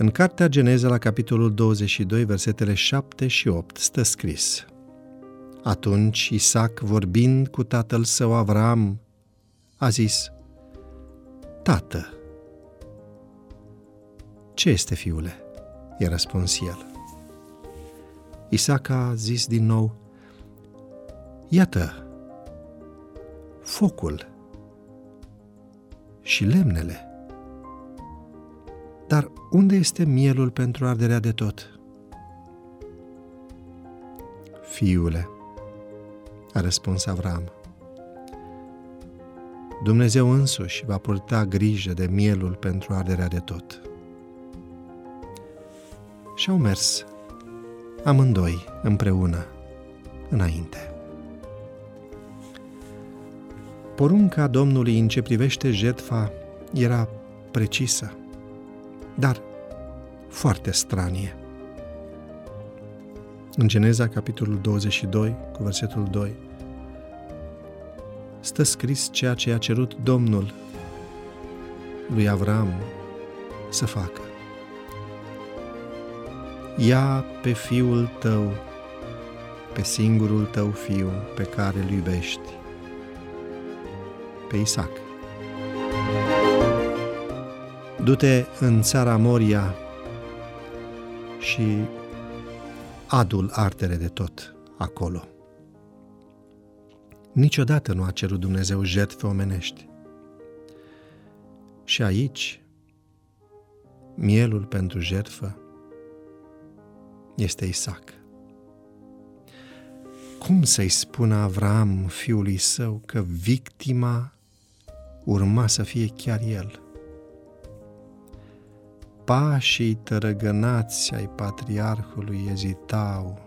În cartea Geneza, la capitolul 22, versetele 7 și 8, stă scris Atunci Isaac, vorbind cu tatăl său Avram, a zis, Tată, ce este, fiule?" i-a răspuns el. Isaac a zis din nou, Iată, focul și lemnele. Dar unde este mielul pentru arderea de tot? Fiule, a răspuns Avram, Dumnezeu însuși va purta grijă de mielul pentru arderea de tot. Și au mers amândoi împreună înainte. Porunca Domnului în ce privește jertfa era precisă, dar foarte stranie. În Geneza, capitolul 22, cu versetul 2, stă scris ceea ce a cerut Domnul lui Avram să facă. Ia pe fiul tău, pe singurul tău fiu pe care îl iubești, pe Isaac. Du-te în țara Moria și adul artere de tot acolo. Niciodată nu a cerut Dumnezeu jertfe omenești. Și aici, mielul pentru jertfă este Isaac. Cum să-i spună Avram, fiului său, că victima urma să fie chiar el? Pașii tărăgănați ai patriarhului ezitau,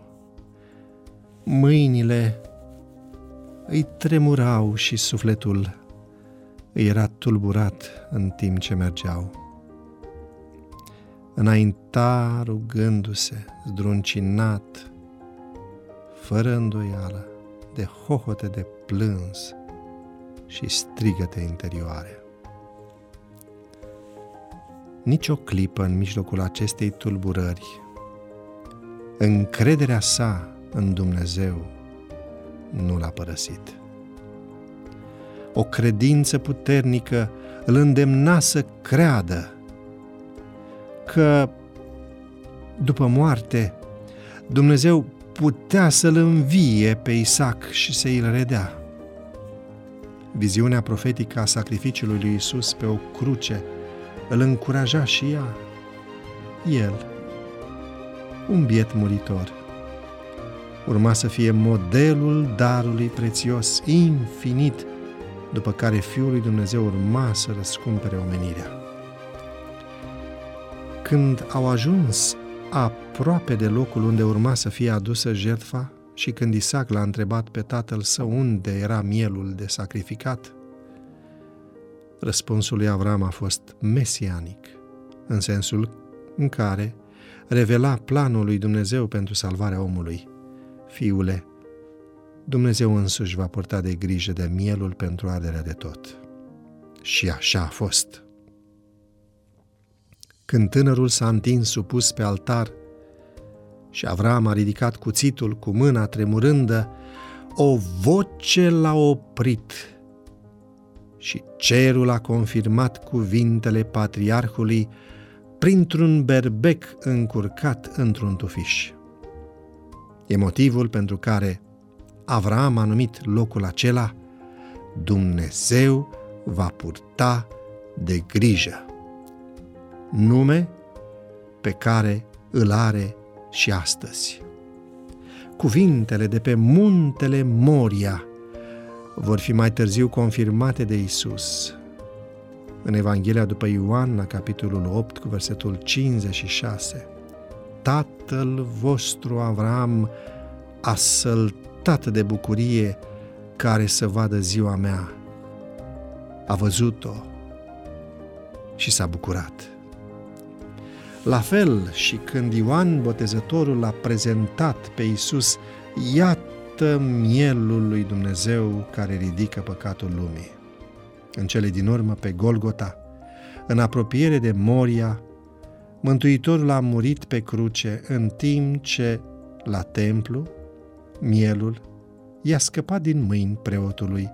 mâinile îi tremurau și sufletul îi era tulburat în timp ce mergeau. Înainta rugându-se, zdruncinat, fără îndoială, de hohote de plâns și strigăte interioare. Nici o clipă în mijlocul acestei tulburări, încrederea sa în Dumnezeu nu l-a părăsit. O credință puternică îl îndemna să creadă că după moarte Dumnezeu putea să-l învie pe Isaac și să îl redea. Viziunea profetică a sacrificiului lui Isus pe o cruce îl încuraja și ea. El, un biet muritor, urma să fie modelul darului prețios, infinit, după care Fiul lui Dumnezeu urma să răscumpere omenirea. Când au ajuns aproape de locul unde urma să fie adusă jertfa și când Isaac l-a întrebat pe tatăl său unde era mielul de sacrificat, răspunsul lui Avram a fost mesianic, în sensul în care revela planul lui Dumnezeu pentru salvarea omului. Fiule, Dumnezeu însuși va purta de grijă de mielul pentru arderea de tot. Și așa a fost. Când tânărul s-a întins supus pe altar și Avram a ridicat cuțitul cu mâna tremurândă, o voce l-a oprit și cerul a confirmat cuvintele patriarhului printr-un berbec încurcat într-un tufiș. E motivul pentru care Avram a numit locul acela Dumnezeu va purta de grijă. Nume pe care îl are și astăzi. Cuvintele de pe muntele Moria vor fi mai târziu confirmate de Isus. În Evanghelia după Ioan, la capitolul 8, cu versetul 56, Tatăl vostru Avram a săltat de bucurie care să vadă ziua mea. A văzut-o și s-a bucurat. La fel și când Ioan Botezătorul l-a prezentat pe Isus, iată mielul lui Dumnezeu care ridică păcatul lumii. În cele din urmă, pe Golgota, în apropiere de Moria, Mântuitorul a murit pe cruce în timp ce, la templu, mielul i-a scăpat din mâini preotului,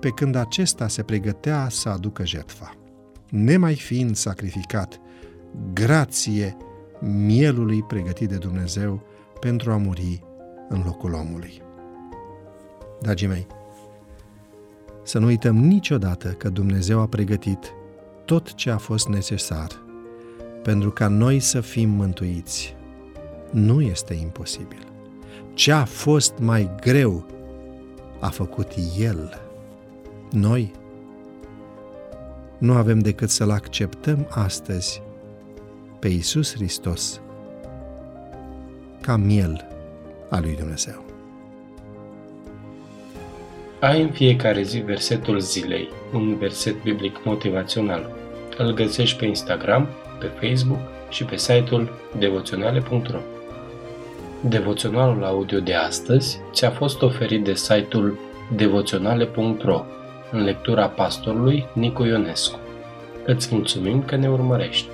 pe când acesta se pregătea să aducă jertfa. Nemai fiind sacrificat, grație mielului pregătit de Dumnezeu pentru a muri în locul omului. Dragii mei, să nu uităm niciodată că Dumnezeu a pregătit tot ce a fost necesar pentru ca noi să fim mântuiți. Nu este imposibil. Ce a fost mai greu a făcut El. Noi nu avem decât să-L acceptăm astăzi pe Iisus Hristos ca miel al lui Dumnezeu. Ai în fiecare zi versetul zilei, un verset biblic motivațional. Îl găsești pe Instagram, pe Facebook și pe site-ul devoționale.ro. Devoționalul audio de astăzi ți-a fost oferit de site-ul devoționale.ro în lectura pastorului Nicu Ionescu. Îți mulțumim că ne urmărești!